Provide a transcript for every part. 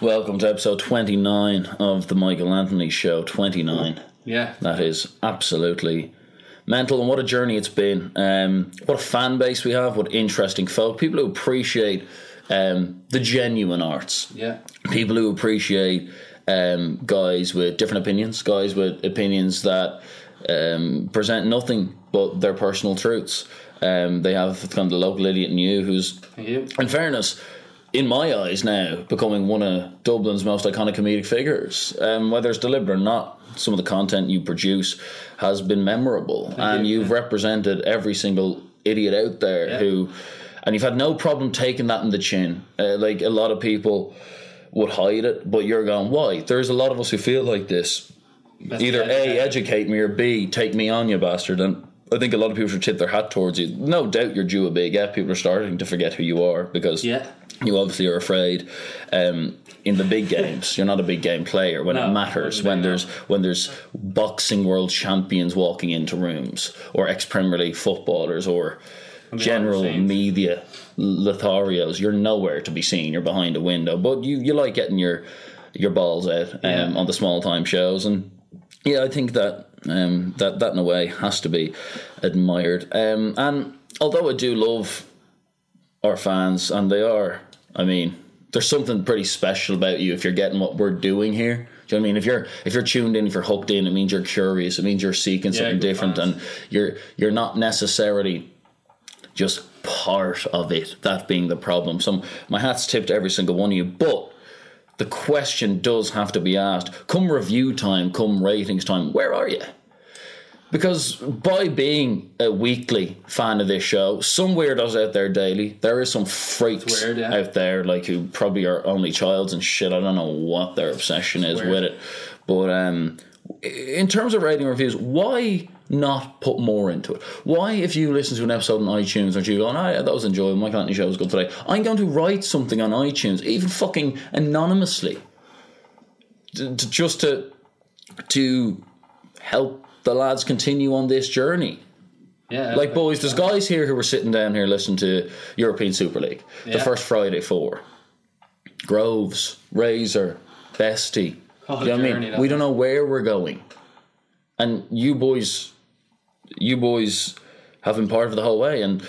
Welcome to episode 29 of the Michael Anthony Show. 29. Yeah. That is absolutely mental, and what a journey it's been. Um, what a fan base we have, what interesting folk. People who appreciate um, the genuine arts. Yeah. People who appreciate um, guys with different opinions, guys with opinions that um, present nothing but their personal truths. Um, they have kind of the local idiot in you who's you. in fairness, in my eyes now, becoming one of Dublin's most iconic comedic figures. Um, whether it's deliberate or not, some of the content you produce has been memorable, and you. you've represented every single idiot out there Yeah. who, and you've had no problem taking that in the chin. Uh, like a lot of people would hide it, but you're going, why? There's a lot of us who feel like this. Either A, educate. educate me, or B, take me on, you bastard. And I think a lot of people should tip their hat towards you. No doubt you're due a big F. People are starting to forget who you are because Yeah. you obviously are afraid um, in the big games. You're not a big game player when it matters. When no. there's when there's boxing world champions walking into rooms, or ex Premier League footballers, or general media Lotharios. You're nowhere to be seen. You're behind a window, but you you like getting your your balls out um, Yeah. on the small time shows and. Yeah, I think that um, that that in a way has to be admired. Um, and although I do love our fans, and they are, I mean, there's something pretty special about you if you're getting what we're doing here. Do you know what I mean? If you're if you're tuned in, if you're hooked in, it means you're curious. It means you're seeking something good different, fans. and you're you're not necessarily just part of it. That being the problem. So my hat's tipped every single one of you, but the question does have to be asked come review time, come ratings time, where are you? Because by being a weekly fan of this show, some weirdos out there daily, there is some freaks weird, yeah. out there like who probably are only childs and shit. I don't know what their obsession is weird. with it. But um, in terms of rating reviews, why not put more into it? Why, if you listen to an episode on iTunes, aren't you going, oh yeah, that was enjoyable, Michael Anthony show was good today. I'm going to write something on iTunes, even fucking anonymously, to, to- just to to help the lads continue on this journey. Yeah. Like boys, there's guys here who were sitting down here listening to European Super League, the first Friday four. Groves, Razor, Bestie. Oh, you know I mean? We don't know where we're going. And you boys you boys have been part of the whole way and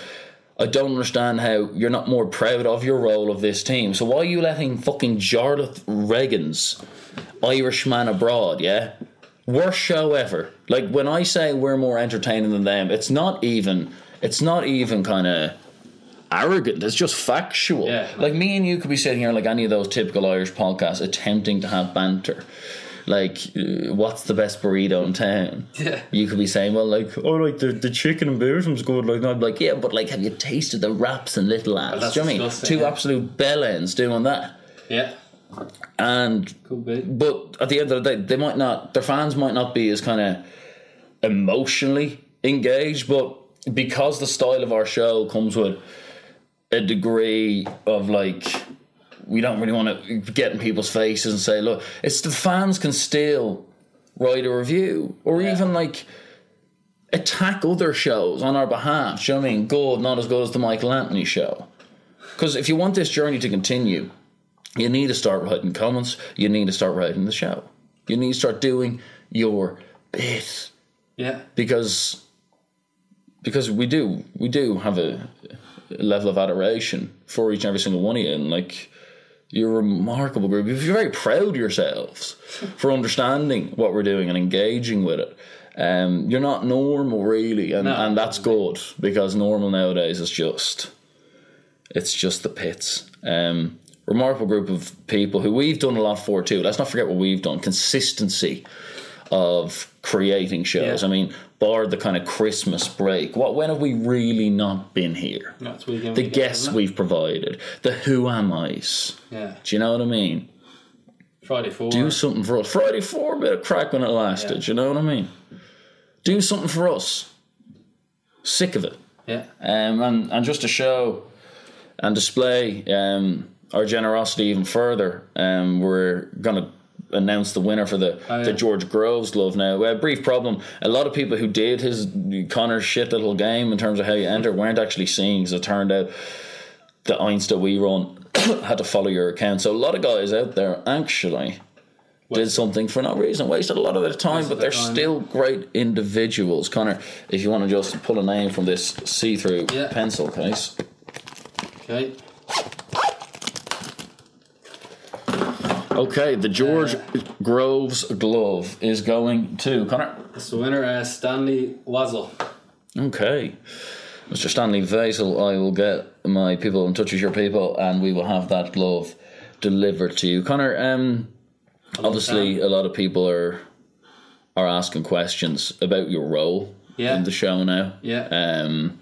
I don't understand how you're not more proud of your role of this team. So why are you letting fucking Jarlath Regan's Irishman abroad, yeah? Worst show ever. Like when I say we're more entertaining than them, it's not even it's not even kind of arrogant. It's just factual. Yeah. Like me and you could be sitting here like any of those typical Irish podcasts attempting to have banter. Like, what's the best burrito in town? Yeah. You could be saying, well, like, oh, like the, the chicken and beer's good. Like, I'd be like, yeah, but like, have you tasted the wraps and little lads? that's Do you know I mean? Two yeah. absolute bellends doing on that. Yeah. And Could be. but at the end of the day, they might not. Their fans might not be as kind of emotionally engaged, but because the style of our show comes with a degree of like, we don't really want to get in people's faces and say, look, it's the fans can still write a review or Yeah. even like attack other shows on our behalf. Do you know what I mean? Good, not as good as the Michael Anthony show. Because if you want this journey to continue, you need to start writing comments. You need to start writing the show. You need to start doing your bit Yeah. because because we do we do have a, a level of adoration for each and every single one of you, and like you're a remarkable group. If you're very proud of yourselves for understanding what we're doing and engaging with it. Um, you're not normal really, and, No. and that's good because normal nowadays is just it's just the pits. Um, remarkable group of people who we've done a lot for too. Let's not forget what we've done. Consistency of creating shows. Yeah. I mean, bar the kind of Christmas break. What when have we really not been here? That's. The guests we've provided, the who am I's. Yeah. Do you know what I mean? Friday four. Do something for us. Friday four, bit of crack when it lasted. Yeah. Do you know what I mean? Do something for us. Sick of it. Yeah. um, and and just to show and display um, our generosity even further, um, we're gonna announce the winner for the Oh, yeah. the George Groves glove now. A brief problem: a lot of people who did his Connor's shit little game in terms of how you enter weren't actually seeing because it turned out. the Einst that we run had to follow your account. So a lot of guys out there actually did something for no reason, wasted a lot of their time, but they're time. still great individuals. Connor, if you want to just pull a name from this see-through Yeah. pencil case. Okay. Okay, the George Groves glove is going to Connor. It's the winner, uh, Stanley Wazzle. Okay. Mr. Stanley Vaisel, I will get my people in touch with your people and we will have that glove delivered to you. Connor, um, obviously a lot of people are are asking questions about your role Yeah. in the show now. Yeah. Um,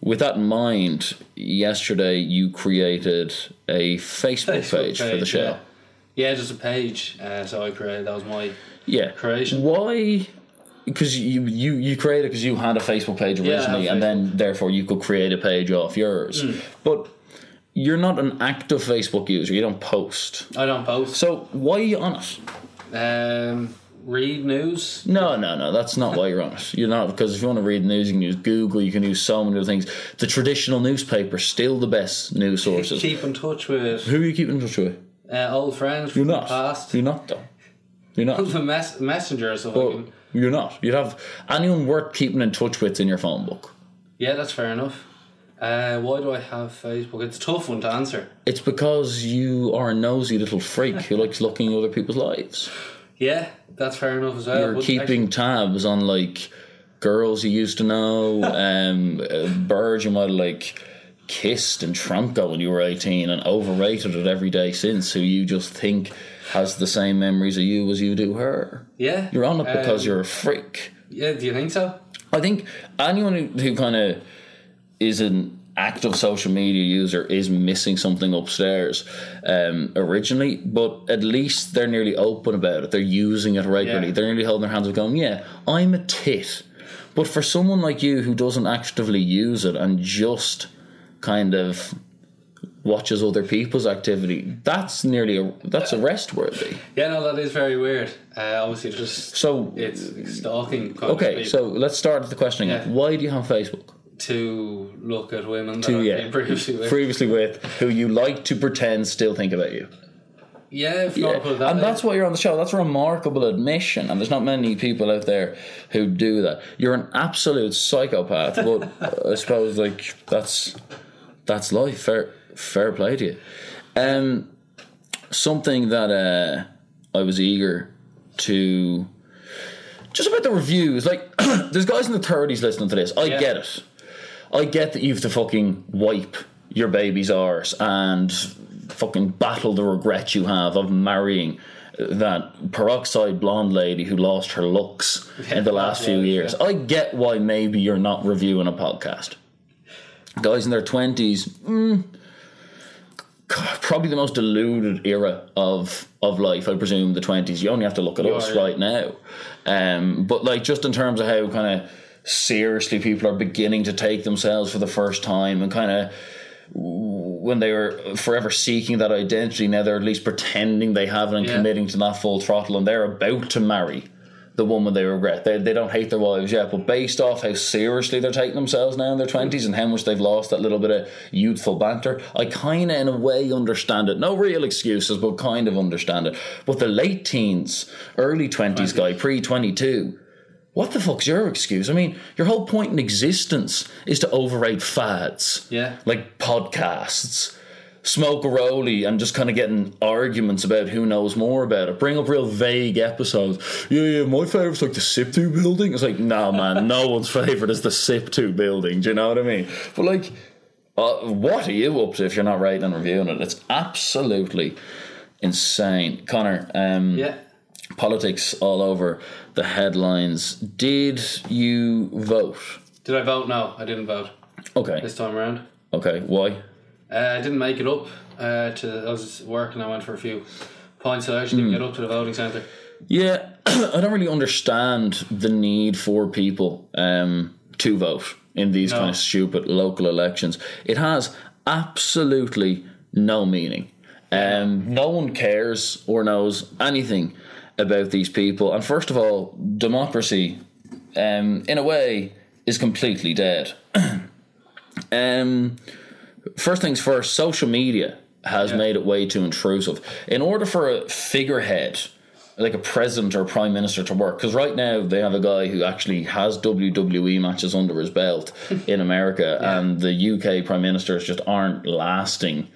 with that in mind, yesterday you created a Facebook, Facebook page, for the show. Yeah, yeah just a page. Uh, so I created. That was my. Yeah. Creation. Why? Because you you you created because you had a Facebook page Yeah, originally, have and then therefore you could create a page off yours. But you're not an active Facebook user. You don't post. I don't post. So why are you on it? Um, read news. No, no, no. That's not why you're on it. You're not because if you want to read news, you can use Google. You can use so many other things. The traditional newspaper's still the best news sources. Keep in touch with Who are you keeping in touch with? Uh, old friends You're not. the past. You're not though. You're not. The mess- messenger, so Well, can, you're not. You'd have anyone worth keeping in touch with in your phone book. yeah, that's fair enough. Uh, why do I have Facebook? It's a tough one to answer. It's because you are a nosy little freak who likes looking at other people's lives. Yeah, that's fair enough as well. You're but keeping tabs on like girls you used to know, um, uh, birds you might like kissed and tramped on when you were 18 and overrated it every day since, who you just think has the same memories of you as you do her. yeah, You're on it because um, you're a freak. Yeah, do you think so? I think anyone who, who kind of is an active social media user is missing something upstairs um, originally, but at least they're nearly open about it. They're using it regularly. Yeah. They're nearly holding their hands up, going, "Yeah, I'm a tit." But for someone like you who doesn't actively use it and just kind of watches other people's activity, that's nearly a, that's arrest worthy. Yeah, no, that is very weird. Uh, obviously, just So it's stalking. Okay, so let's start with the question again. Yeah. Why do you have Facebook? to look at women that to I've yeah, been previously with. previously with who you like to pretend still think about you. yeah, Yeah. want to put that And that's why you're on the show. That's a remarkable admission, and there's not many people out there who do that. You're an absolute psychopath, but I suppose like that's that's life. Fair fair play to you. Um, something that uh, I was eager to just about the reviews. Like, there's guys in the 30s listening to this. I Yeah. get it. I get that you have to fucking wipe your baby's arse and fucking battle the regret you have of marrying that peroxide blonde lady who lost her looks in the last few years. I get why maybe you're not reviewing a podcast. Guys in their 20s, mm, probably the most deluded era of of life. I presume the twenties. You only have to look at us yeah. right now. Um, but like just in terms of how kind of seriously people are beginning to take themselves for the first time, and kind of when they were forever seeking that identity, now they're at least pretending they have it and Yeah. committing to that full throttle, and they're about to marry the one woman they regret. They, they don't hate their wives yet, but based off how seriously they're taking themselves now in their 20s and how much they've lost that little bit of youthful banter, I kind of, in a way, understand it. No real excuses, but kind of understand it. But the late teens, early 20s guy, pre 22, what the fuck's your excuse? I mean, your whole point in existence is to overrate fads Yeah. like podcasts, smoke a rollie, and just kind of getting arguments about who knows more about it. Bring up real vague episodes. Yeah, yeah, my favourite's like the SIP2 building. It's like, no, man, no one's favourite is the SIP2 building. Do you know what I mean? But like, uh, what are you up to if you're not writing and reviewing it? It's absolutely insane. Connor, um, Yeah. politics all over the headlines. Did you vote? Did I vote? No, I didn't vote Okay. this time around. Okay. Why? Uh, I didn't make it up uh, to. I was working. I went for a few points. So I actually didn't get up to the voting centre. Yeah, I don't really understand the need for people um, to vote in these No. kind of stupid local elections. It has absolutely no meaning. Um, no one cares or knows anything about these people. And first of all, democracy, um, in a way, is completely dead. um, first things first, social media has Yeah. made it way too intrusive. In order for a figurehead, like a president or a prime minister, to work, because right now they have a guy who actually has WWE matches under his belt in America, and the UK prime ministers just aren't lasting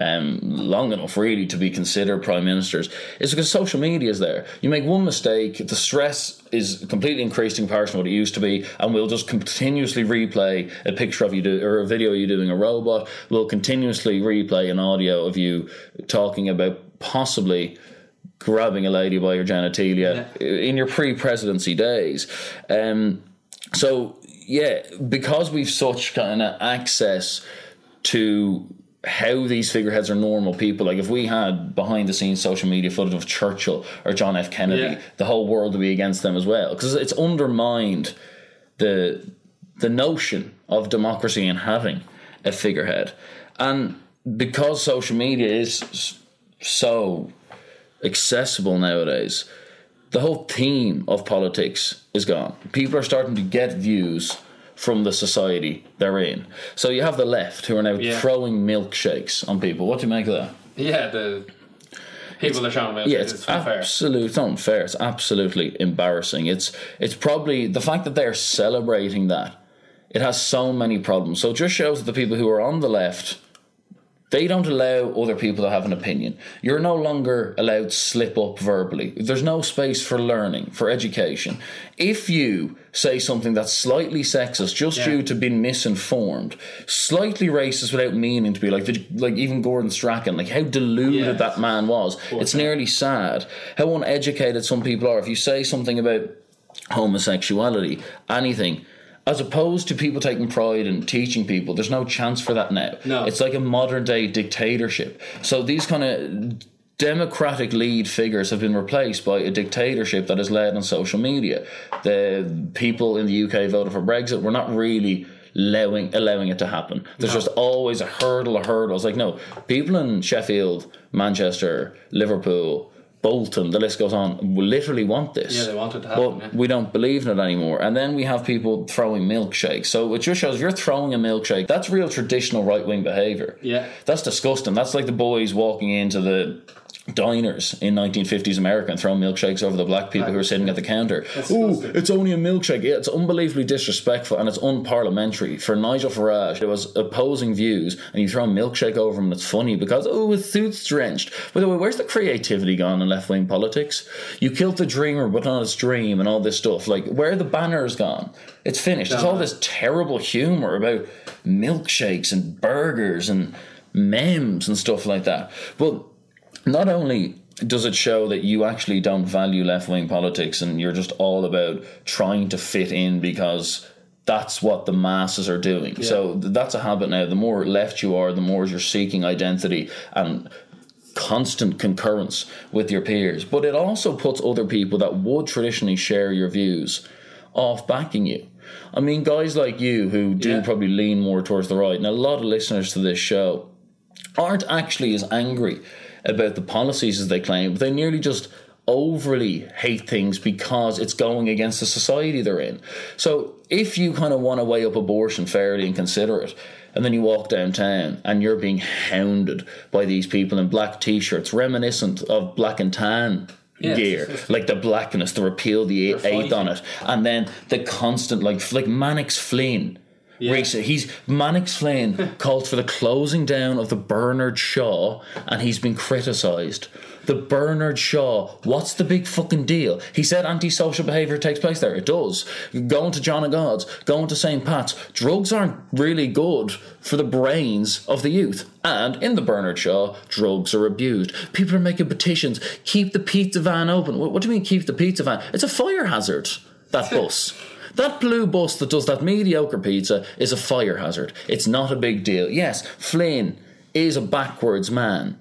um, long enough really to be considered prime ministers is because social media is there. You make one mistake, the stress is completely increased in comparison to what it used to be, and we'll just continuously replay a picture of you do or a video of you doing a robot. We'll continuously replay an audio of you talking about possibly grabbing a lady by your genitalia in your pre-presidency days. Um, so yeah, because we've such kind of access to how these figureheads are normal people. Like if we had behind the scenes social media footage of Churchill or John F. Kennedy, Yeah. the whole world would be against them as well because it's undermined the the notion of democracy and having a figurehead, and because social media is so accessible nowadays, the whole theme of politics is gone. People are starting to get views from the society they're in. So you have the left who are now Yeah. throwing milkshakes on people. What do you make of that? Yeah, the people are showing me. Yeah, it's, it's unfair. absolute. It's unfair. It's absolutely embarrassing. It's it's probably the fact that they're celebrating that. It has so many problems. So it just shows that the people who are on the left, they don't allow other people to have an opinion. You're no longer allowed to slip up verbally. There's no space for learning, for education. If you say something that's slightly sexist just Yeah. due to being misinformed, slightly racist without meaning to be like, like even Gordon Strachan, like how deluded Yes. that man was. It's nearly sad how uneducated some people are. If you say something about homosexuality, anything, as opposed to people taking pride in teaching people, there's no chance for that now. No. It's like a modern day dictatorship. So these kind of democratic lead figures have been replaced by a dictatorship that is led on social media. The people in the UK voted for Brexit. We're not really allowing allowing it to happen. There's just always a hurdle of hurdles. Like no, people in Sheffield, Manchester, Liverpool, Bolton, the list goes on, will literally want this. Yeah, they want it to happen, But yeah. we don't believe in it anymore. And then we have people throwing milkshakes. So it just shows if you're throwing a milkshake, that's real traditional right wing behaviour. Yeah. That's disgusting. That's like the boys walking into the diners in 1950s America and throwing milkshakes over the black people who are sitting at the counter. Ooh, disgusting. it's only a milkshake. Yeah, it's unbelievably disrespectful and it's unparliamentary. For Nigel Farage, it was opposing views and you throw a milkshake over him and it's funny because, oh, his suit's drenched. By the way, where's the creativity gone in left wing politics? You killed the dreamer, but not his dream and all this stuff. Like, where are the banners gone? It's finished. It's all this terrible humour about milkshakes and burgers and memes and stuff like that. But not only does it show that you actually don't value left wing politics and you're just all about trying to fit in because that's what the masses are doing. So that's a habit now. The more left you are, the more you're seeking identity and constant concurrence with your peers. But it also puts other people that would traditionally share your views off backing you. I mean, guys like you who do Yeah. probably lean more towards the right, and a lot of listeners to this show aren't actually as angry about the policies as they claim, but they nearly just overly hate things because it's going against the society they're in. So if you kind of want to weigh up abortion fairly and consider it, and then you walk downtown and you're being hounded by these people in black t-shirts reminiscent of black and tan Yes. gear like the blackness the repeal the eighth on it and then the constant like like Mannix Flynn Yeah. He's Mannix Flynn called for the closing down of the Bernard Shaw, and he's been criticised. The Bernard Shaw, what's the big fucking deal? He said antisocial behaviour takes place there. It does. Going to John of God's, going to St. Pat's. Drugs aren't really good for the brains of the youth. And in the Bernard Shaw, drugs are abused. People are making petitions. Keep the pizza van open. What, what do you mean keep the pizza van? It's a fire hazard. That bus. That blue bus that does that mediocre pizza is a fire hazard. It's not a big deal. Yes, Flynn is a backwards man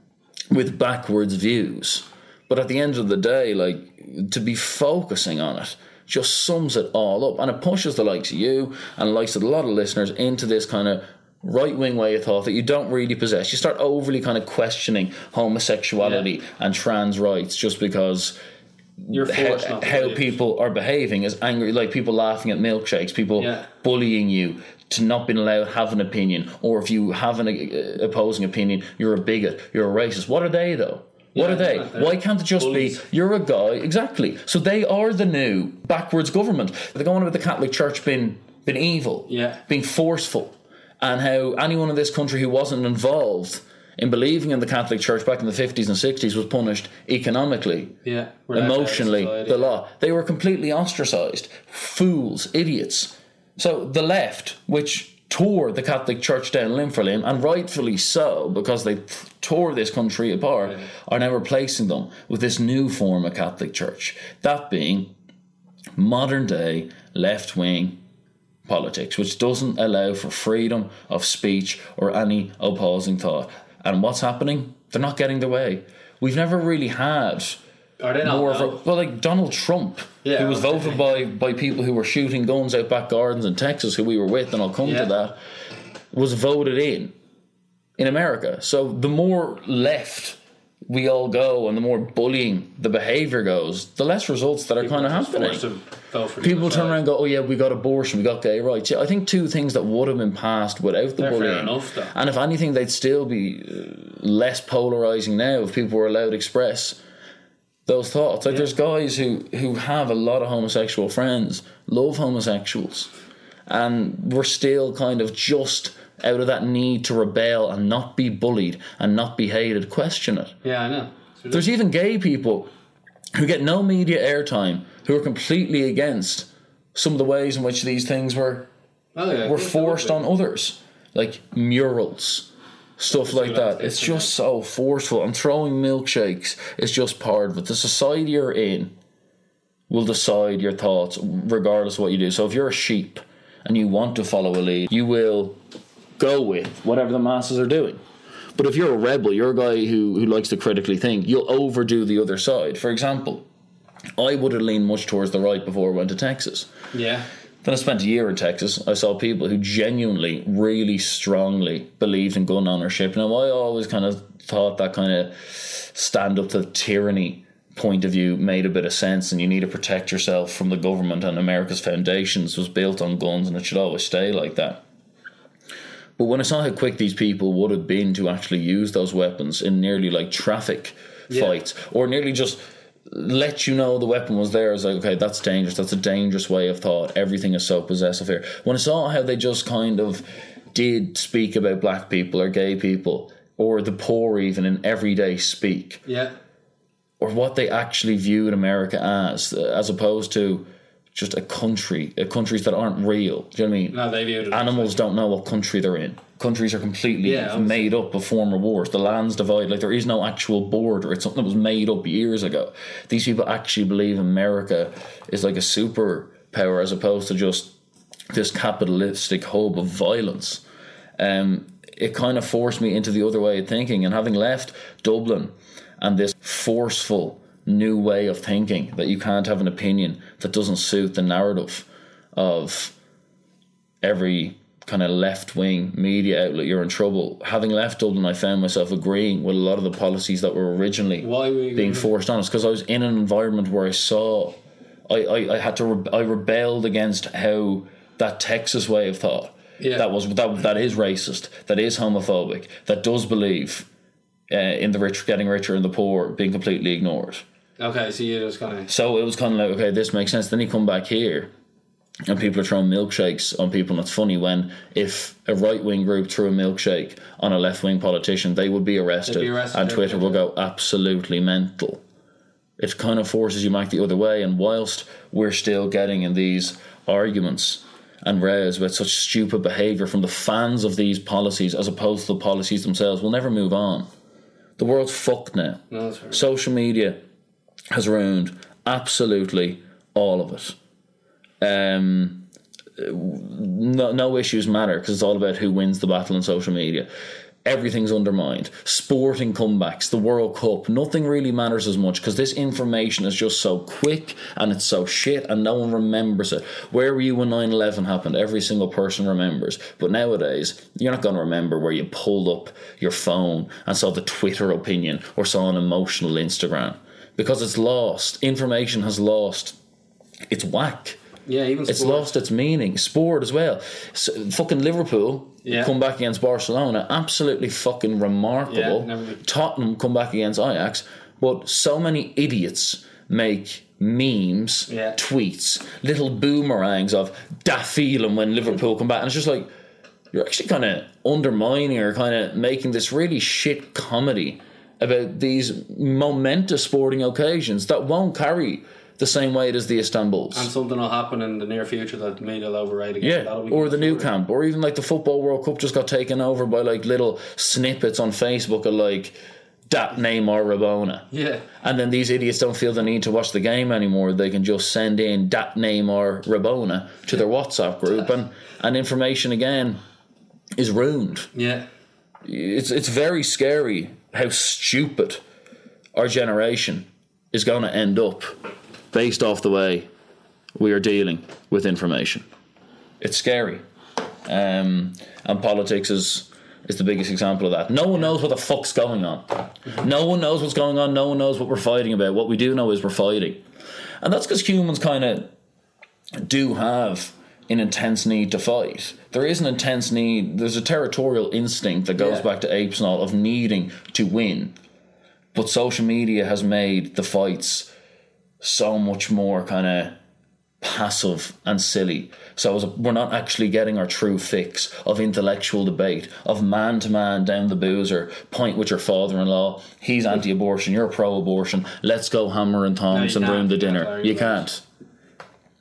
with backwards views. But at the end of the day, like to be focusing on it just sums it all up and it pushes the likes of you and likes of a lot of listeners into this kind of right wing way of thought that you don't really possess. You start overly kind of questioning homosexuality and trans rights just because You're forced how, how people are behaving is angry, like people laughing at milkshakes, people Yeah. bullying you, to not being allowed to have an opinion, or if you have an uh, opposing opinion, you're a bigot, you're a racist. What are they though? What Yeah, are they? it's not that. Why can't it just Bullies. be you're a guy exactly? So they are the new backwards government. They're going about the Catholic Church being being evil, Yeah. being forceful, and how anyone in this country who wasn't involved in believing in the Catholic Church back in the fifties and sixties was punished economically, Yeah. we're left out of emotionally, society. the law. They were completely ostracized, fools, idiots. So the left, which tore the Catholic Church down limb for limb, and rightfully so, because they tore this country apart, are now replacing them with this new form of Catholic Church. That being modern day left wing politics, which doesn't allow for freedom of speech or any opposing thought. And what's happening? They're not getting their way. We've never really had Are they not? more of a well, like Donald Trump, Yeah, who was voted by by people who were shooting guns out back gardens in Texas, who we were with, and I'll come Yeah. to that, was voted in in America. So the more left we all go, and the more bullying the behaviour goes, the less results that are kind of happening. forced to vote for the People turn around and go, "Oh yeah, we got abortion, we got gay rights." Yeah, I think two things that would have been passed without the They're fair bullying, enough, though. and if anything, they'd still be uh, less polarizing now if people were allowed to express those thoughts. Like there's guys who who have a lot of homosexual friends, love homosexuals, and we're still kind of just out of that need to rebel and not be bullied and not be hated. Question it. Yeah, I know. There's even gay people who get no media airtime who are completely against some of the ways in which these things were oh, yeah, were forced on others, like murals, stuff like that that. It's just so forceful. And throwing milkshakes is just part of it. The society you're in will decide your thoughts regardless of what you do. So if you're a sheep and you want to follow a lead, you will go with whatever the masses are doing. But if you're a rebel, you're a guy who, who likes to critically think, you'll overdo the other side. For example, I would have leaned much towards the right before I went to Texas. Yeah. Then I spent a year in Texas. I saw people who genuinely, really strongly believed in gun ownership. Now, I always kind of thought that kind of stand up to tyranny point of view made a bit of sense, and you need to protect yourself from the government. And America's foundations was built on guns, and it should always stay like that. But when I saw how quick these people would have been to actually use those weapons in nearly like traffic Yeah. fights, or nearly just let you know the weapon was there, I was like, okay, that's dangerous. That's a dangerous way of thought. Everything is so possessive here. When I saw how they just kind of did speak about black people or gay people or the poor, even in everyday speak, Yeah. or what they actually viewed America as, as opposed to just a country, uh, countries that aren't real. Do you know what I mean? No, they it. Animals don't know what country they're in. Countries are completely Yeah, made up of former wars. The lands divide. Like there is no actual border. It's something that was made up years ago. These people actually believe America is like a superpower as opposed to just this capitalistic hub of violence. Um, it kind of forced me into the other way of thinking. And having left Dublin and this forceful new way of thinking that you can't have an opinion that doesn't suit the narrative of every kind of left wing media outlet, you're in trouble. Having left Dublin, I found myself agreeing with a lot of the policies that were originally being forced on us because I was in an environment where I saw, I, I, I had to, re- I rebelled against how that Texas way of thought. Yeah. That was that that is racist. That is homophobic. That does believe uh, in the rich getting richer and the poor being completely ignored. Okay, so you just kind of. So it was kind of like, okay, this makes sense. Then you come back here, and people are throwing milkshakes on people. And it's funny when if a right wing group threw a milkshake on a left wing politician, they would be arrested, be arrested, and Twitter will go absolutely mental. It kind of forces you back the other way. And whilst we're still getting in these arguments and rows with such stupid behaviour from the fans of these policies as opposed to the policies themselves, we'll never move on. The world's fucked now. No. Social media has ruined absolutely all of it. Um, no, no issues matter because it's all about who wins the battle on social media. Everything's undermined. Sporting comebacks, the World Cup, nothing really matters as much because this information is just so quick and it's so shit and no one remembers it. Where were you when 9 11 happened? Every single person remembers. But nowadays, you're not going to remember where you pulled up your phone and saw the Twitter opinion or saw an emotional Instagram because it's lost. Information has lost its whack. Yeah, even sport. It's lost its meaning. Sport as well. So, fucking Liverpool Yeah. come back against Barcelona. Absolutely fucking remarkable. Yeah. Tottenham come back against Ajax. But so many idiots make memes, Yeah. tweets, little boomerangs of da feeling when Liverpool come back. And it's just like, you're actually kind of undermining or kind of making this really shit comedy about these momentous sporting occasions that won't carry the same weight as the Istanbuls. And something will happen in the near future that will override again. Yeah, That'll be or the Nou Camp, or even like the football World Cup just got taken over by like little snippets on Facebook of like that Neymar Rabona. Yeah. And then these idiots don't feel the need to watch the game anymore. They can just send in dat Neymar Rabona to their WhatsApp group, and, and information again is ruined. Yeah. It's it's very scary how stupid our generation is going to end up based off the way we are dealing with information. It's scary, um, and politics is is the biggest example of that. No one knows what the fuck's going on. No one knows what's going on. No one knows what we're fighting about. What we do know is we're fighting, and that's because humans kind of do have an intense need to fight. There is an intense need. There's a territorial instinct that goes Yeah. back to apes and all of needing to win. But social media has made the fights so much more kind of passive and silly. So a, we're not actually getting our true fix of intellectual debate, of man to man down the boozer, point with your father in law. He's anti abortion, you're pro abortion. Let's go hammer and tongs you and ruin the dinner. You can't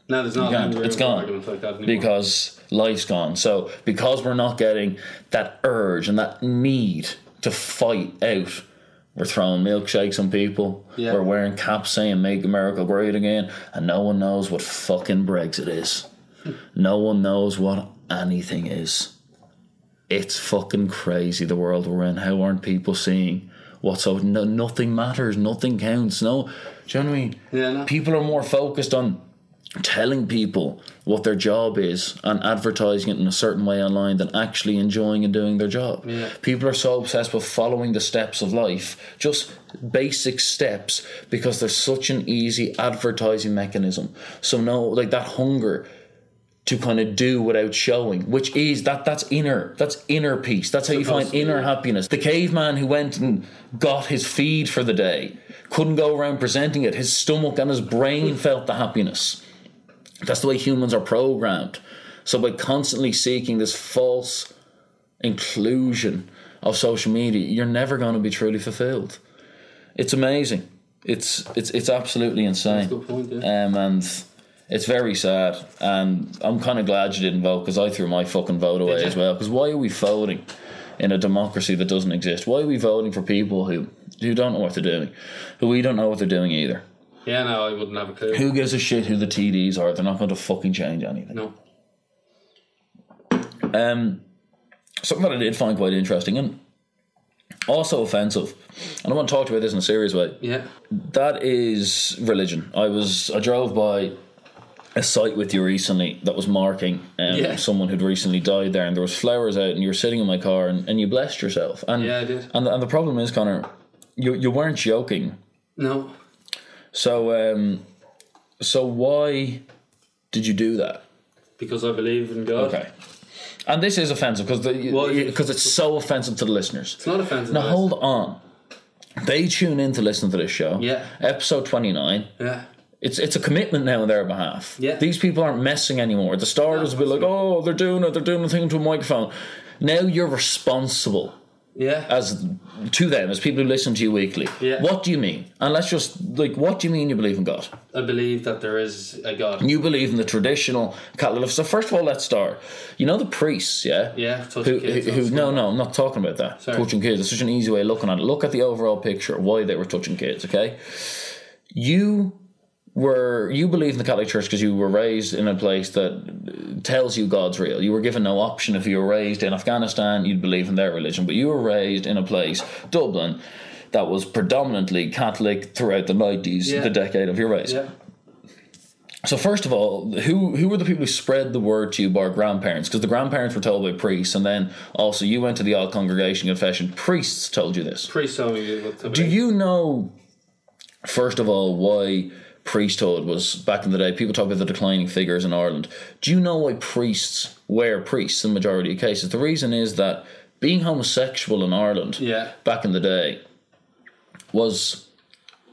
No, there's not any It's gone. like because life's gone. So because we're not getting that urge and that need to fight out, we're throwing milkshakes on people. Yeah. We're wearing caps saying "Make America Great Again," and no one knows what fucking Brexit is. no one knows what anything is. It's fucking crazy the world we're in. How aren't people seeing what's so? No, nothing matters. Nothing counts. No, do you know what I mean? Yeah, no. People are more focused on telling people what their job is and advertising it in a certain way online than actually enjoying and doing their job. Yeah. People are so obsessed with following the steps of life, just basic steps, because there's such an easy advertising mechanism. So no, like that hunger to kind of do without showing, which is that that's inner, that's inner peace. That's how you find Supposed to be, inner happiness. The caveman who went and got his feed for the day couldn't go around presenting it. His stomach and his brain felt the happiness. That's the way humans are programmed. So by constantly seeking this false inclusion of social media, you're never going to be truly fulfilled. It's amazing. It's it's it's absolutely insane. Good point, yeah. Um, and it's very sad. And I'm kind of glad you didn't vote because I threw my fucking vote away as well. Because why are we voting in a democracy that doesn't exist? Why are we voting for people who who don't know what they're doing, who we don't know what they're doing either? Yeah, no, I wouldn't have a clue. Who gives a shit who the TDs are? They're not going to fucking change anything. No. Um, something that I did find quite interesting and also offensive, and I want to talk about this in a serious way. Yeah. That is religion. I was I drove by a site with you recently that was marking um, Yeah. someone who'd recently died there, and there was flowers out, and you were sitting in my car, and, and you blessed yourself. And Yeah, I did. And the, and the problem is, Connor, you you weren't joking. No. So um, so why did you do that? Because I believe in God. Okay. And this is offensive because the Well, because it's so offensive to the listeners. It's not offensive. Now hold on. They tune in to listen to this show. Yeah. Episode twenty nine. Yeah. It's it's a commitment now on their behalf. Yeah. These people aren't messing anymore. The starters was a bit like, oh, they're doing it, they're doing the thing into a microphone. Now you're responsible Yeah. as to them, as people who listen to you weekly. Yeah. What do you mean? And let's just like, what do you mean you believe in God? I believe that there is a God. You believe in the traditional Catholic. So first of all, let's start. You know the priests, yeah. Yeah, touching Who, kids. who, who no no I'm not talking about that Sorry. touching kids it's such an easy way of looking at it look at the overall picture why they were touching kids okay you were you believe in the Catholic Church because you were raised in a place that tells you God's real you were given no option if you were raised in Afghanistan you'd believe in their religion but you were raised in a place Dublin that was predominantly Catholic throughout the 90s Yeah. the decade of your race Yeah. so first of all, who who were the people who spread the word to you by our grandparents? Because the grandparents were told by priests, and then also you went to the all congregation confession. Priests told you this. Priests told me what to Do you know, first of all, why priesthood was back in the day. People talk about the declining figures in Ireland. Do you know why priests were priests in the majority of cases? The reason is that being homosexual in Ireland Yeah. back in the day was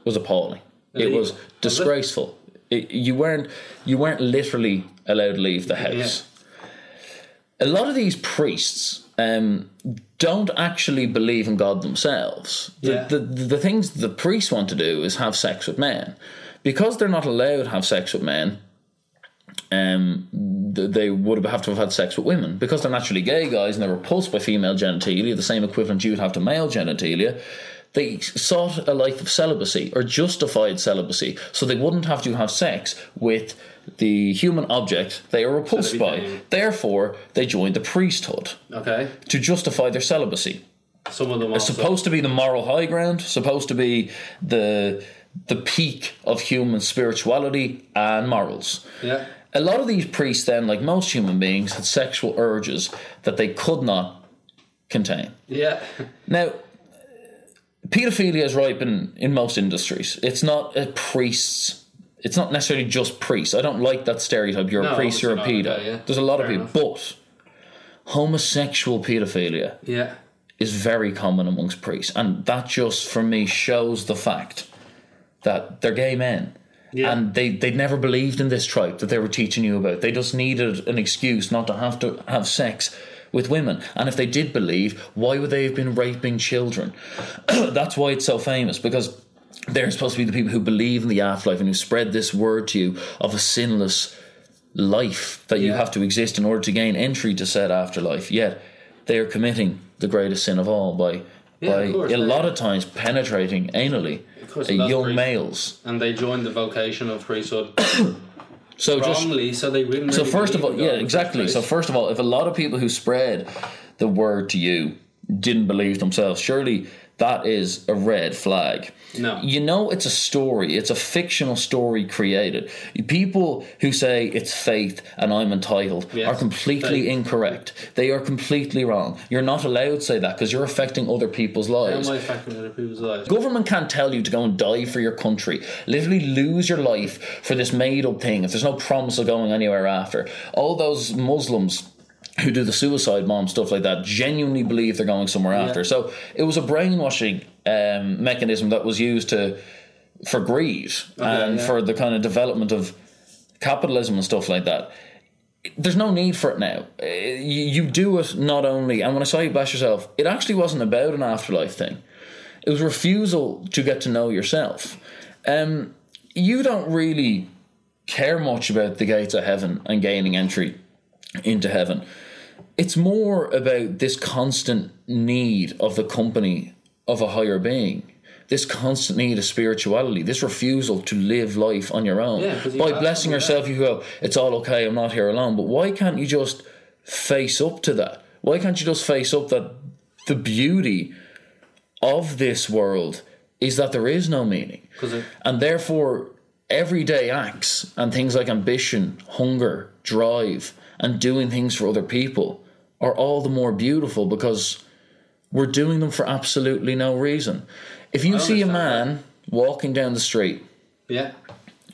was appalling. It was disgraceful. It- you weren't you weren't literally allowed to leave the house. A lot of these priests um, don't actually believe in God themselves. The, Yeah. the, the, the things the priests want to do is have sex with men. Because they're not allowed to have sex with men, um, they would have to have had sex with women. Because they're naturally gay guys and they're repulsed by female genitalia, the same equivalent you'd have to male genitalia, they sought a life of celibacy or justified celibacy so they wouldn't have to have sex with the human object they are repulsed by. Therefore, they joined the priesthood Okay. to justify their celibacy Some of them also. supposed to be the moral high ground, supposed to be the the peak of human spirituality and morals. yeah. A lot of these priests, then, like most human beings, had sexual urges that they could not contain. Yeah. Now, pedophilia is ripe in, in most industries. It's not a priest's. It's not necessarily just priests. I don't like that stereotype. You're a priest. You're a pedo. yeah. There's a lot of Fair people, but homosexual pedophilia Yeah. is very common amongst priests, and that just for me shows the fact that they're gay men. Yeah. And they, they never believed in this tribe that they were teaching you about. They just needed an excuse not to have to have sex with women. And if they did believe, why would they have been raping children? That's why it's so famous, because they're supposed to be the people who believe in the afterlife and who spread this word to you of a sinless life that you have to exist in order to gain entry to said afterlife. Yet they are committing the greatest sin of all by Yeah, by course, a lot of times penetrating anally course, young great. males. And they join the vocation of priesthood So just wrongly, so they wouldn't. so first of all, yeah, exactly. So first of all, if a lot of people who spread the word to you didn't believe themselves, surely that is a red flag. No. You know it's a story, it's a fictional story created. People who say it's faith and I'm entitled Yes, are completely faith. incorrect. They are completely wrong. You're not allowed to say that because you're affecting other people's How lives. am I affecting other people's lives? Government can't tell you to go and die for your country, literally lose your life for this made up thing if there's no promise of going anywhere after. All those Muslims who do the suicide bomb stuff like that genuinely believe they're going somewhere after. So it was a brainwashing um, mechanism that was used to for greed and yeah. for the kind of development of capitalism and stuff like that. There's no need for it now. Uh, You, you do it not only, and when I saw you bash yourself, it actually wasn't about an afterlife thing. It was refusal to get to know yourself. Um, you don't really care much about the gates of heaven and gaining entry into heaven. It's more about this constant need of the company of a higher being. This constant need of spirituality, this refusal to live life on your own. Yeah, you By blessing yourself, you go, it's all okay, I'm not here alone. But why can't you just face up to that? Why can't you just face up that the beauty of this world is that there is no meaning? it- And therefore, everyday acts and things like ambition, hunger, drive, and doing things for other people are all the more beautiful because we're doing them for absolutely no reason. If you see a man walking down the street Yeah.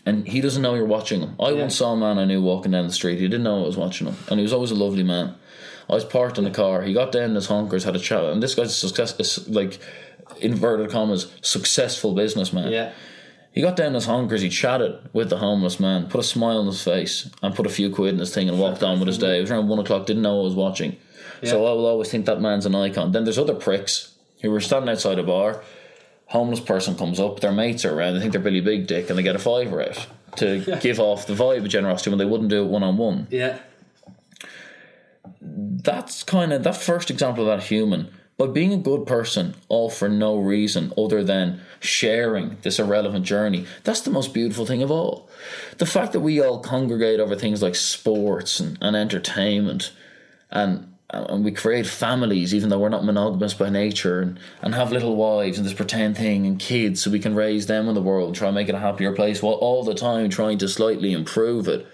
and he doesn't know you're watching him. I once saw a man I knew walking down the street. He didn't know I was watching him, and he was always a lovely man. I was parked in the car. He got down in his honkers, had a chat, and this guy's a success, is like inverted commas, successful businessman. Yeah. He got down his honkers. He chatted with the homeless man, put a smile on his face, and put a few quid in his thing, and walked on with his day. It was around one o'clock. Didn't know I was watching, so I will always think that man's an icon. Then there's other pricks who were standing outside a bar. Homeless person comes up, their mates are around. They think they're Billy Big Dick, and they get a fiver out to give off the vibe of generosity when they wouldn't do it one on one. Yeah. That's kind of that first example of that human. But being a good person, all for no reason other than sharing this irrelevant journey, that's the most beautiful thing of all. The fact that we all congregate over things like sports and, and entertainment and and we create families even though we're not monogamous by nature and, and have little wives and this pretend thing and kids so we can raise them in the world and try and make it a happier place while all the time trying to slightly improve it.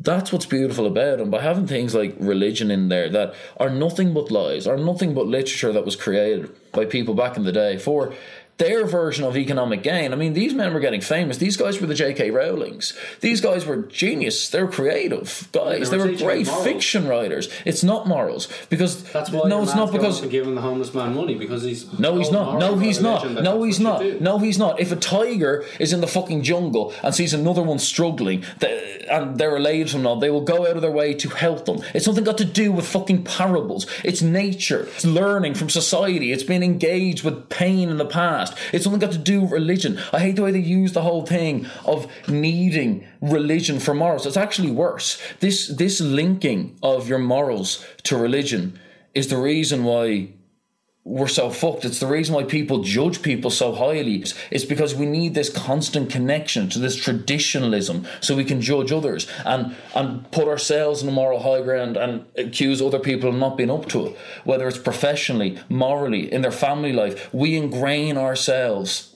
That's what's beautiful about them by having things like religion in there that are nothing but lies are nothing but literature that was created by people back in the day for their version of economic gain. I mean, these men were getting famous. These guys were the J.K. Rowlings. These guys were genius. They were creative guys. they They were were great fiction writers. It's not morals because That's why no, it's not because giving the homeless man money because he's no, he's not. No, he's not. No, he's not. No, he's not. If a tiger is in the fucking jungle and sees another one struggling th- and they're related to him, now, they will go out of their way to help them. It's something got to do with fucking parables. It's nature. It's learning from society. It's been engaged with pain in the past. It's something got to do with religion. I hate the way they use the whole thing of needing religion for morals. It's actually worse. This this linking of your morals to religion is the reason why we're so fucked. It's the reason why people judge people so highly. It's because we need this constant connection to this traditionalism so we can judge others and, and put ourselves in a moral high ground and accuse other people of not being up to it. Whether it's professionally, morally, in their family life, we ingrain ourselves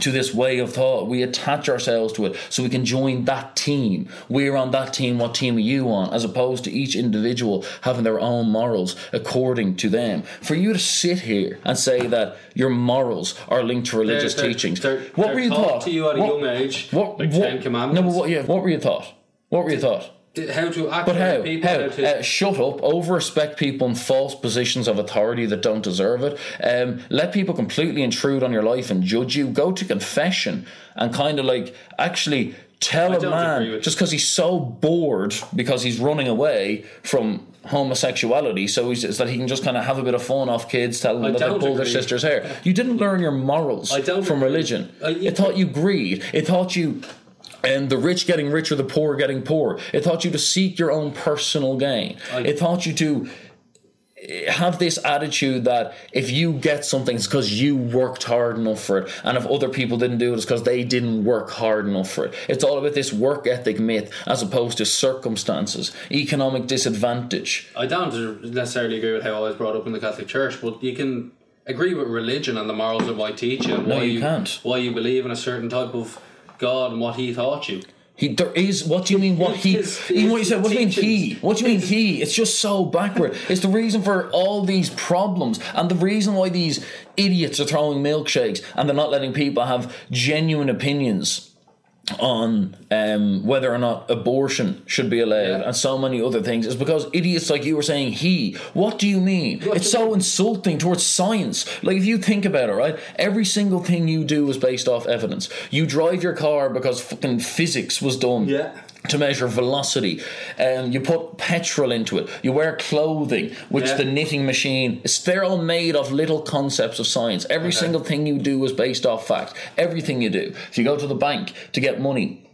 to this way of thought. We attach ourselves to it so we can join that team. We're on that team, what team are you on? As opposed to each individual having their own morals according to them. For you to sit here and say that your morals are linked to religious They're- they're- teachings. they're- what were you taught taught? to you at a What- young age, What, like what, Ten Commandments. No, but what, yeah, what were you taught? What were you taught? How to act But how? people, How? how to Uh, shut up. Over respect people in false positions of authority that don't deserve it. Um, let people completely intrude on your life and judge you. Go to confession and kind of like actually tell I a man just because he's so bored because he's running away from homosexuality so he's that he can just kind of have a bit of fun off kids telling them I that they their sister's hair you didn't learn your morals I don't from agree. religion Uh, you- it taught you greed it taught you and the rich getting richer, the poor getting poor. It taught you to seek your own personal gain. I- it taught you to have this attitude that if you get something, it's because you worked hard enough for it, and if other people didn't do it, it's because they didn't work hard enough for it. It's all about this work ethic myth as opposed to circumstances, economic disadvantage. I don't necessarily agree with how I was brought up in the Catholic Church, but you can agree with religion and the morals it might teach you, and No, why you can't. why you believe in a certain type of God and what He taught you. He, there is. What do you mean? What he? His- Even what you said. What do you mean he? What do you mean he? It's just so backward. It's the reason for all these problems, and the reason why these idiots are throwing milkshakes and they're not letting people have genuine opinions on um, whether or not abortion should be allowed Yeah. and so many other things is because idiots like you were saying he what do you mean What it's so insulting towards science like if you think about it right every single thing you do is based off evidence you drive your car because fucking physics was done Yeah. To measure velocity. Um, you put petrol into it. You wear clothing, which Yeah. the knitting machine is. They're all made of little concepts of science. Every single thing you do is based off fact. Everything you do. If you go to the bank to get money,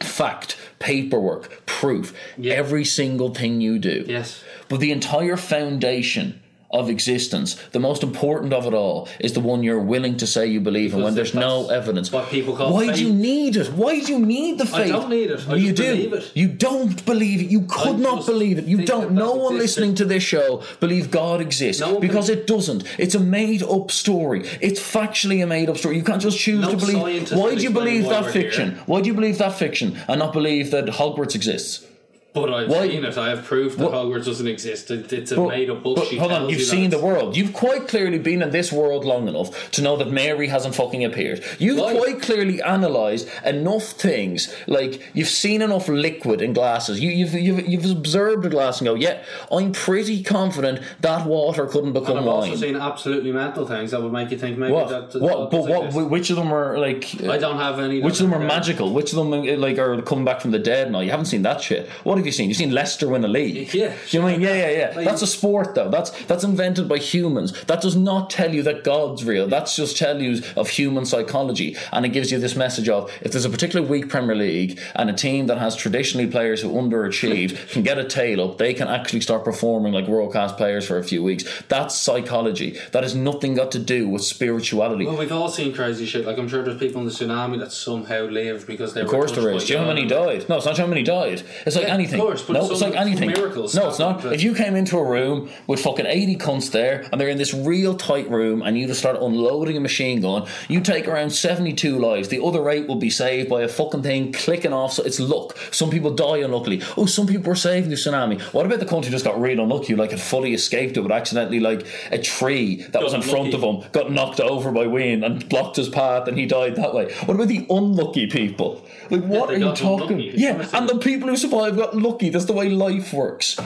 fact, paperwork, proof. Yeah. Every single thing you do. Yes. But the entire foundation of existence, the most important of it all, is the one you're willing to say you believe in when there's no evidence. what people call Why do you need it? Why do you need the faith? I don't need it. I you do. believe it. You don't believe it. You could not believe it. You don't. No one existed. listening to this show believe God exists No because believes- it doesn't. It's a made-up story. It's factually a made-up story. You can't just choose No to believe. Why do you believe that fiction? here. Why do you believe that fiction and not believe that Hogwarts exists? But I've Why- seen it. I have proof that What- Hogwarts doesn't exist. It's a But- made up book. but hold on, you've you seen the world. You've quite clearly been in this world long enough to know that Mary hasn't fucking appeared. You've Right. quite clearly analysed enough things. Like you've seen enough liquid in glasses. You, you've, you've you've observed a glass and go, yeah, I'm pretty confident that water couldn't And become I've also wine. seen absolutely mental things that would make you think maybe What? that. that What? But what? exist. Which of them are like? I don't have any. Which of them are magical? Which of them like are coming back from the dead now? You haven't seen that shit. What have you seen? You've seen Leicester win a league. Yeah, Do you know I mean? Yeah, yeah, yeah. Like- that's a sport though. That's that's invented by humans. That does not tell you that God's real. That's just tell you of human psychology, and it gives you this message of if there's a particular weak Premier League and a team that has traditionally players who underachieved can get a tail up, they can actually start performing like world class players for a few weeks. That's psychology. That has nothing got to do with spirituality. Well, we've all seen crazy shit. Like I'm sure there's people in the tsunami that somehow lived because they were. Of course there is. Do you know how many died? No, it's not how many died. It's like Yeah. Anything. anything. course, but no, it's like anything. miracles no, it's not. If you came into a room with fucking 80 cunts there and they're in this real tight room and you just start unloading a machine gun, you take around 72 lives. The other eight will be saved by a fucking thing clicking off. So it's luck. Some people die unluckily. Oh, some people were saved in the tsunami. What about the country just got real unlucky? Like it fully escaped it, but accidentally, like a tree that was in front of him got knocked over by wind and blocked his path and he died that way. What about the unlucky people? Like, what they are you talking? unlucky. Yeah, and the people who survived got lucky. That's the way life works.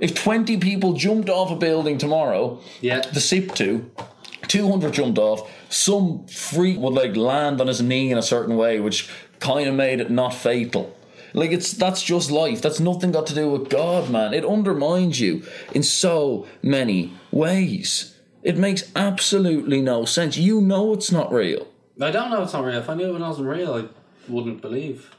If 20 people jumped off a building tomorrow, Yeah. the SIP 2, 200 jumped off, some freak would like land on his knee in a certain way, which kind of made it not fatal. Like it's that's just life. That's nothing got to do with God, man. It undermines you in so many ways. It makes absolutely no sense. You know it's not real. I don't know it's not real. If I knew it wasn't real, I wouldn't believe.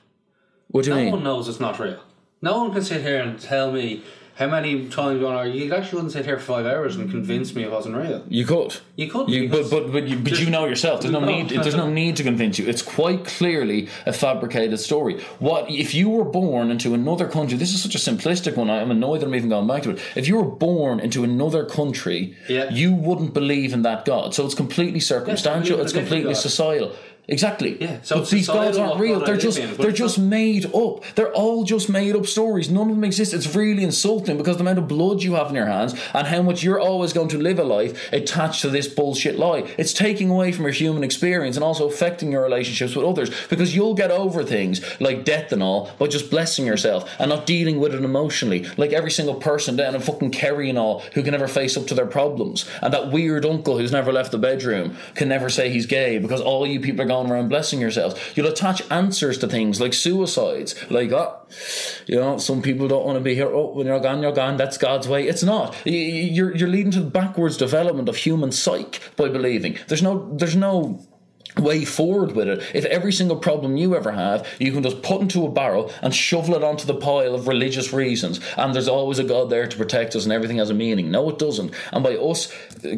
What do you No mean? one knows it's not real. No one can sit here and tell me how many times going on. You actually wouldn't sit here for five hours and convince me it wasn't real. You could. You could, You, but but but you, but you know yourself. There's no No. need. There's no need to convince you. It's quite clearly a fabricated story. What if you were born into another country? This is such a simplistic one. I'm annoyed that I'm even going back to it. If you were born into another country, Yeah. you wouldn't believe in that God. So it's completely circumstantial. in it's completely societal. Exactly. Yeah, so but these gods aren't real. They're just in, they're just made up. They're all just made up stories. None of them exist. It's really insulting because the amount of blood you have in your hands and how much you're always going to live a life attached to this bullshit lie. It's taking away from your human experience and also affecting your relationships with others because you'll get over things like death and all by just blessing yourself and not dealing with it emotionally. Like every single person down in fucking Kerry and all who can never face up to their problems. And that weird uncle who's never left the bedroom can never say he's gay because all you people are going around blessing yourselves. You'll attach answers to things like suicides. Like, oh, you know, some people don't want to be here. Oh, when you're gone, you're gone. That's God's way. It's not. You're, you're leading to the backwards development of human psyche by believing. There's no, there's no way forward with it. If every single problem you ever have, you can just put into a barrel and shovel it onto the pile of religious reasons, and there's always a God there to protect us and everything has a meaning. No, it doesn't. And by us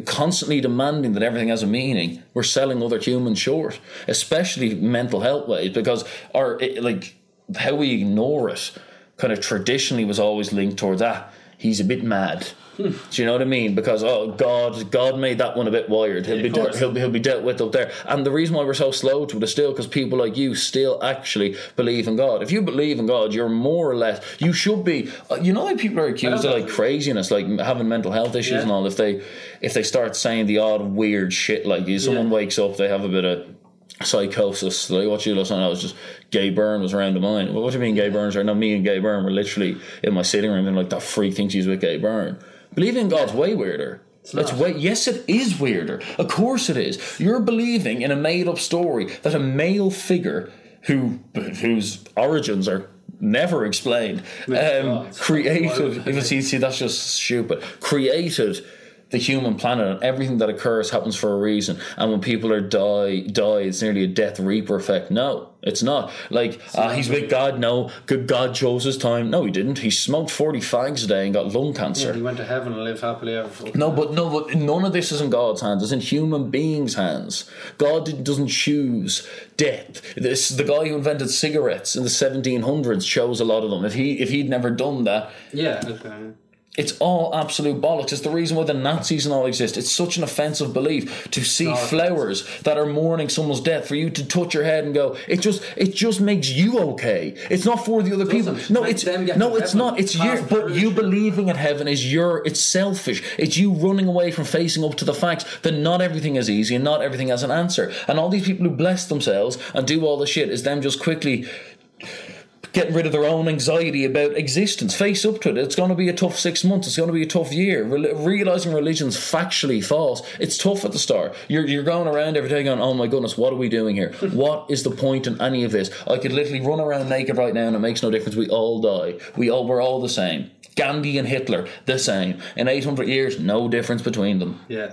constantly demanding that everything has a meaning, we're selling other humans short, especially mental health ways, because our like how we ignore it kind of traditionally was always linked towards that. He's a bit mad. Do you know what I mean? Because oh God, God made that one a bit wired. He'll Yeah, be dealt, he'll be he'll be dealt with up there. And the reason why we're so slow to it is still because people like you still actually believe in God. If you believe in God, you're more or less you should be. uh, You know, like people are accused of like craziness, like having mental health issues Yeah. and all. If they if they start saying the odd weird shit, like if someone Yeah. wakes up, they have a bit of psychosis. Like what you last night, I was just Gay Byrne was around the mine. Well, what do you mean Gay Byrne's around? No, me and Gay Byrne were literally in my sitting room and like that freak thinks he's with Gay Byrne. Believing in God's way weirder. It's, not. way yes, it is weirder. Of course it is. You're believing in a made up story that a male figure who whose origins are never explained um, created. If see, see, that's just stupid. Created the human planet and everything that occurs happens for a reason. And when people are die, die, it's nearly a death reaper effect. No, it's not. Like ah, he's with God. No, good God chose his time. No, he didn't. He smoked forty fags a day and got lung cancer. He went to heaven and lived happily ever after. No, but no, but none of this is in God's hands. It's in human beings' hands. God doesn't choose death. This the guy who invented cigarettes in the 1700s chose a lot of them. If he if he'd never done that, Yeah, okay. It's all absolute bollocks. It's the reason why the Nazis and all exist. It's such an offensive belief to see it's- flowers that are mourning someone's death for you to touch your head and go. It just it just makes you okay. It's not for the other people. No, it's no, it's not. It's your. But you believing in heaven is your. It's selfish. It's you running away from facing up to the facts that not everything is easy and not everything has an answer. And all these people who bless themselves and do all the shit is them just quickly getting rid of their own anxiety about existence. Face up to it. It's going to be a tough six months. It's going to be a tough year. Re- realizing religion's factually false. It's tough at the start. You're, you're going around every day going, oh my goodness, what are we doing here? what is the point in any of this? I could literally run around naked right now and it makes no difference. We all die. We all, we're all the same. Gandhi and Hitler, the same. In 800 years, no difference between them. Yeah.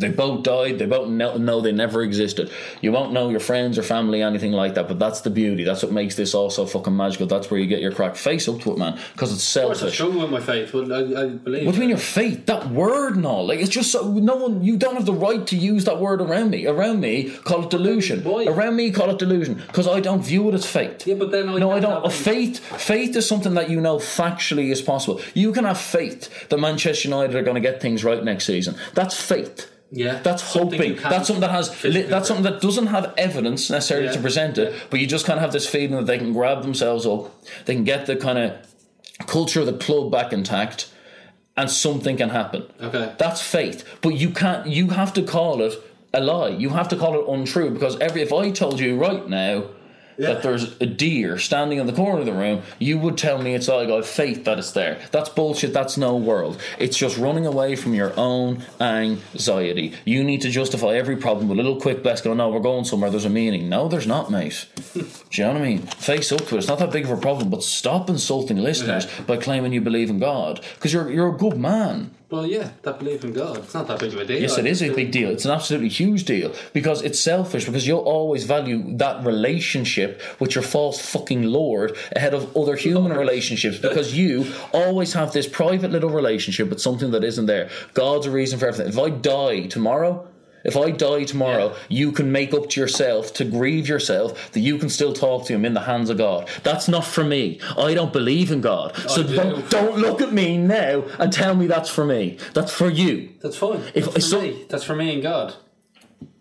They both died. They both know, they never existed. You won't know your friends or family, anything like that. But that's the beauty. That's what makes this all so fucking magical. That's where you get your crack face up to it, man. Because it's Of course, I selfish. struggle with my faith, but I, I believe. What do you mean your faith? That word and all. Like it's just so no one you don't have the right to use that word around me. Around me, call it delusion. Why? Around me, call it delusion. Because I don't view it as faith. Yeah, but then I no, I don't. have faith, faith is something that you know factually is possible. You can have faith that Manchester United are going to get things right next season. That's faith. Yeah, That's hoping. That's something that has. Li- that's something that doesn't have evidence necessarily Yeah. to present it, but you just kind of have this feeling that they can grab themselves up, they can get the kind of culture of the club back intact, and something can happen. Okay. That's faith, but you can't. You have to call it a lie. You have to call it untrue because every. If I told you right now. Yeah. That there's a deer standing in the corner of the room, you would tell me it's like I have faith that it's there. That's bullshit. That's no world. It's just running away from your own anxiety. You need to justify every problem with a little quick bless. Go, no, we're going somewhere. There's a meaning. No, there's not, mate. Do you know what I mean? Face up to it. It's not that big of a problem. But stop insulting listeners Yeah. by claiming you believe in God because you're you're a good man. Well, yeah, that belief in God. It's not that big of a deal. Yes, it is a big deal. It's an absolutely huge deal because it's selfish. Because you'll always value that relationship with your false fucking lord ahead of other human relationships because you always have this private little relationship with something that isn't there. God's a reason for everything. If I die tomorrow. If I die tomorrow, Yeah. you can make up to yourself to grieve yourself that you can still talk to him in the hands of God. That's not for me. I don't believe in God. So do. don't, don't look at me now and tell me that's for me. That's for you. That's fine. If- That's for so- me. That's for me and God.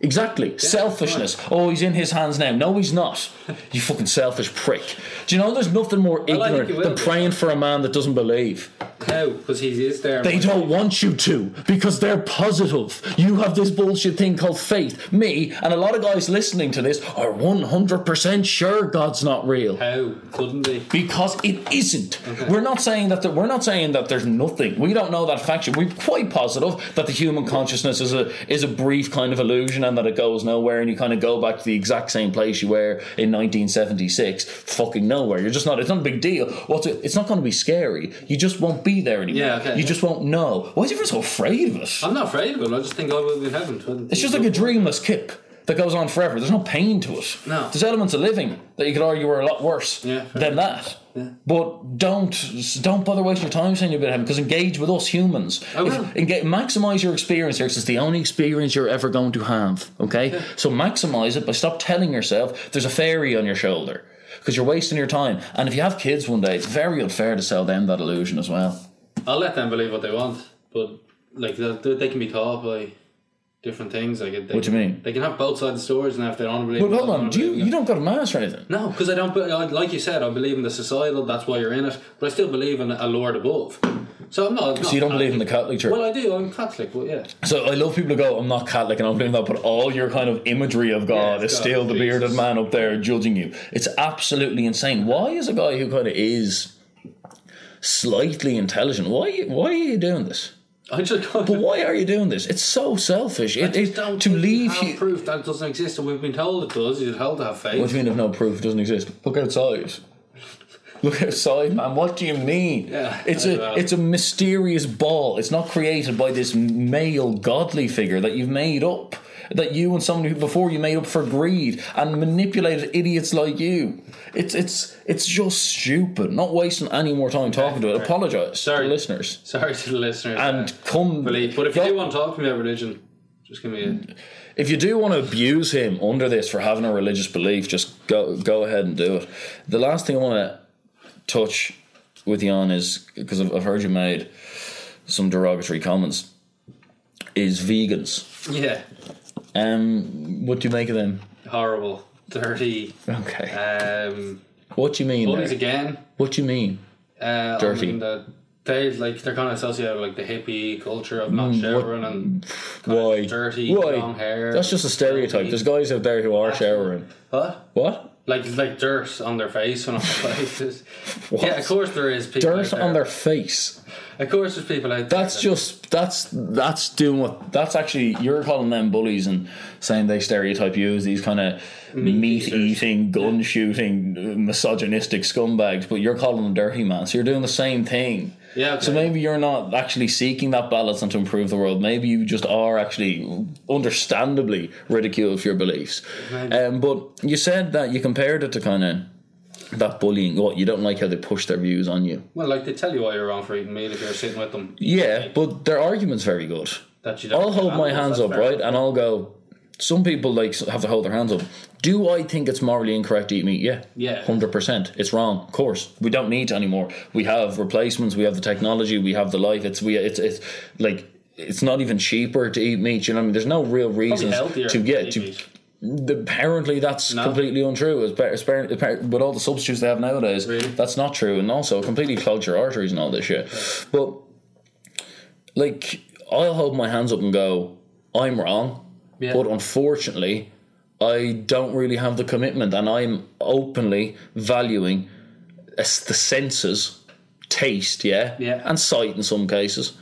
Exactly. Selfishness. Oh, he's in his hands now. No, he's not. You fucking selfish prick. Do you know there's nothing more Well, ignorant he will than be. praying for a man that doesn't believe? How? Because he is there. They don't want you to because they're positive. You have this bullshit thing called faith. Me and a lot of guys listening to this are 100% sure God's not real. How? Couldn't he? because it isn't. We're not saying that. The, we're not saying that there's nothing. We don't know that fact. We're quite positive that the human consciousness is a is a brief kind of illusion that it goes nowhere, and you kind of go back to the exact same place you were in 1976, fucking nowhere. You're just not. It's not a big deal. What's it? It's not going to be scary. You just won't be there anymore. Yeah, okay. You just won't know. Why is everyone so afraid of it? I'm not afraid of it. I just think oh, I will be heaven. It's just like a dreamless kip that goes on forever. There's no pain to it. No. There's elements of living that you could argue are a lot worse Yeah, than that. But don't don't bother wasting your time saying you're about heaven because engage with us humans. I will. engage, maximize your experience here 'cause it's the only experience you're ever going to have. Okay, so maximize it by stop telling yourself there's a fairy on your shoulder because you're wasting your time. And if you have kids one day, it's very unfair to sell them that illusion as well. I'll let them believe what they want, but like they, they can be taught by different things. Like they, What do you mean? They can have both sides of the stories, and if they don't believe, But hold on, don't you you don't go to mass or anything? No, because I don't. Like you said, I believe in the societal. That's why you're in it. But I still believe in a Lord above. So I'm not. So you don't believe in the Catholic Church? Well, I do. I'm Catholic, but yeah. So I love people who go, I'm not Catholic and I don't believe that, but all your kind of imagery of God Yeah, is God, still the Jesus. bearded man up there judging you. It's absolutely insane. Why is a guy who kind of is slightly intelligent? Why why are you doing this? I just. But why are you doing this? It's so selfish. It, it, to leave you. proof that doesn't exist, and we've been told it does. You're told to have faith. What do you mean if no proof doesn't exist? Look outside. Look outside, man. What do you mean? Yeah, it's a know. it's a mysterious ball. It's not created by this male godly figure that you've made up. That you and somebody who before you made up for greed and manipulated idiots like you. It's it's it's just stupid. Not wasting any more time talking to it. Apologise Sorry. to listeners Sorry to the listeners. and come. believe. But if you do want to talk to me about religion, just give me a. if you do want to abuse him under this for having a religious belief, just go go ahead and do it. The last thing I want to touch with you on is because I've heard you made some derogatory comments. Is vegans? Yeah. Um, what do you make of them? Horrible. Dirty. Okay. Um, What do you mean? bullies there? again. What do you mean? Uh, Dirty. I mean that they like they're kind of associated with like the hippie culture of not showering and kind of Why? dirty Why? long hair. That's just a stereotype. There's guys out there who are showering. what? What? Like like dirt on their face and all that. yeah, of course there is people Dirt on their face. Of course, there's people out there. That's that- just that's that's doing what that's actually you're calling them bullies and saying they stereotype you as these kind of meat eating, gun shooting, misogynistic scumbags, but you're calling them dirty man. So you're doing the same thing. Yeah, okay. So maybe you're not actually seeking that balance and to improve the world. Maybe you just are actually understandably ridiculed for your beliefs. Um, but you said that you compared it to kind of that bullying. What you don't like how they push their views on you. well, like they tell you why you're wrong for eating meat if you're sitting with them. Yeah, but their argument's very good. That you don't I'll hold my hands up, right, and I'll go. Some people like have to hold their hands up. Do I think it's morally incorrect to eat meat? Yeah, Yeah. hundred percent. It's wrong. Of course, we don't need to anymore. We have replacements. We have the technology. We have the life. It's we. It's it's like it's not even cheaper to eat meat. You know what I mean? There's no real reasons to get to. meat. Apparently, that's No. completely untrue. Par- as par- par- with all the substitutes they have nowadays, Really? that's not true, and also completely clogs your arteries and all this shit. But like, I'll hold my hands up and go, I'm wrong, Yeah. but unfortunately, I don't really have the commitment, and I'm openly valuing the senses, taste, yeah, Yeah. and sight in some cases,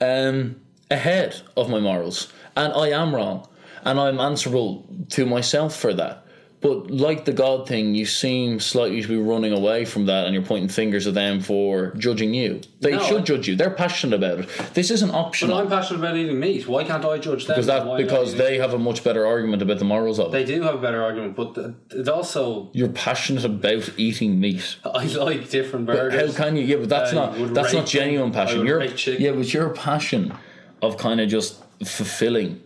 um, ahead of my morals, and I am wrong, and I'm answerable to myself for that. But like the God thing, you seem slightly to be running away from that, and you're pointing fingers at them for judging you. They No, should I- judge you. They're passionate about it. This isn't But optional I'm passionate about eating meat. Why can't I judge them? because that because they have a much better argument about the morals of it. They do have a better argument, but it also You're passionate about eating meat. I like different birds. How can you? Yeah, but that's not that's not genuine them. I passion. Your yeah, but your passion of kind of just fulfilling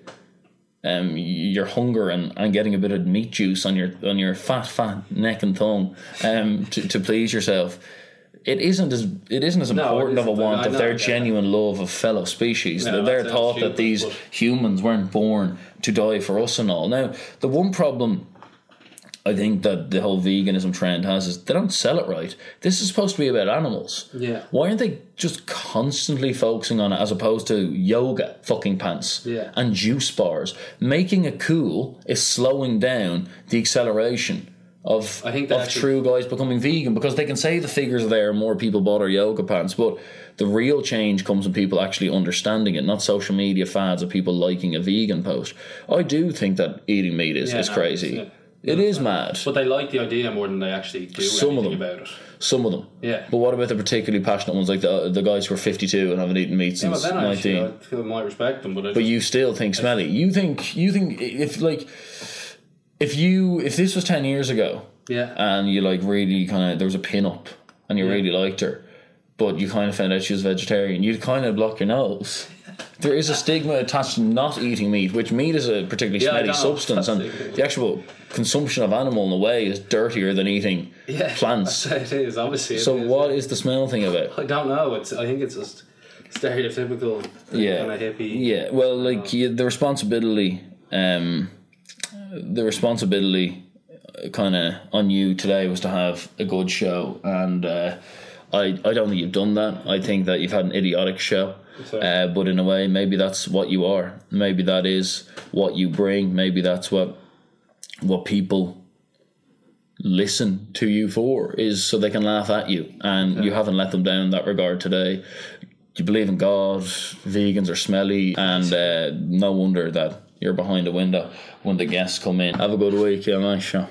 um your hunger and, and getting a bit of meat juice on your on your fat fat neck and tongue um to, to please yourself. It isn't as it isn't as No, important of a isn't, want of their genuine love of fellow species. No, They're thought that these humans weren't born to die for us and all. Now, the one problem I think that the whole veganism trend has is they don't sell it right. This is supposed to be about animals. Yeah. Why aren't they just constantly focusing on it as opposed to yoga fucking pants Yeah. and juice bars? Making it cool is slowing down the acceleration of, I think of actually- true guys becoming vegan because they can say the figures are there, more people bought our yoga pants, but the real change comes when people actually understanding it, not social media fads of people liking a vegan post. I do think that eating meat is, Yeah, is crazy. It is mad. But they like the idea more than they actually do Some of anything them. about it. Some of them. Yeah. But what about the particularly passionate ones, like the uh, the guys who are 52 and haven't eaten meat Yeah, since but then actually, 19? I feel I might respect them, but I But you still think smelly. You think you think if like if you if this was 10 years ago yeah, and you like really kind of there was a pin up and you really liked her, but you kind of found out she was vegetarian, you'd kind of block your nose. There is a stigma attached to not eating meat, which meat is a particularly Yeah, smelly substance, and the actual consumption of animal in a way is dirtier than eating yeah. plants. it is obviously. So is. what is the smell thing about? I don't know. It's. I think it's just stereotypical. Yeah. Kind of hippie. Yeah, well, like you, the responsibility, um, the responsibility, kind of on you today was to have a good show, and uh, I I don't think you've done that. I think that you've had an idiotic show, So- uh, but in a way, maybe that's what you are. Maybe that is what you bring. Maybe that's what what people listen to you for is so they can laugh at you, and you haven't let them down in that regard today you believe in God, vegans are smelly, and uh, no wonder that you're behind a window when the guests come in. Have a good week, yeah, nice show.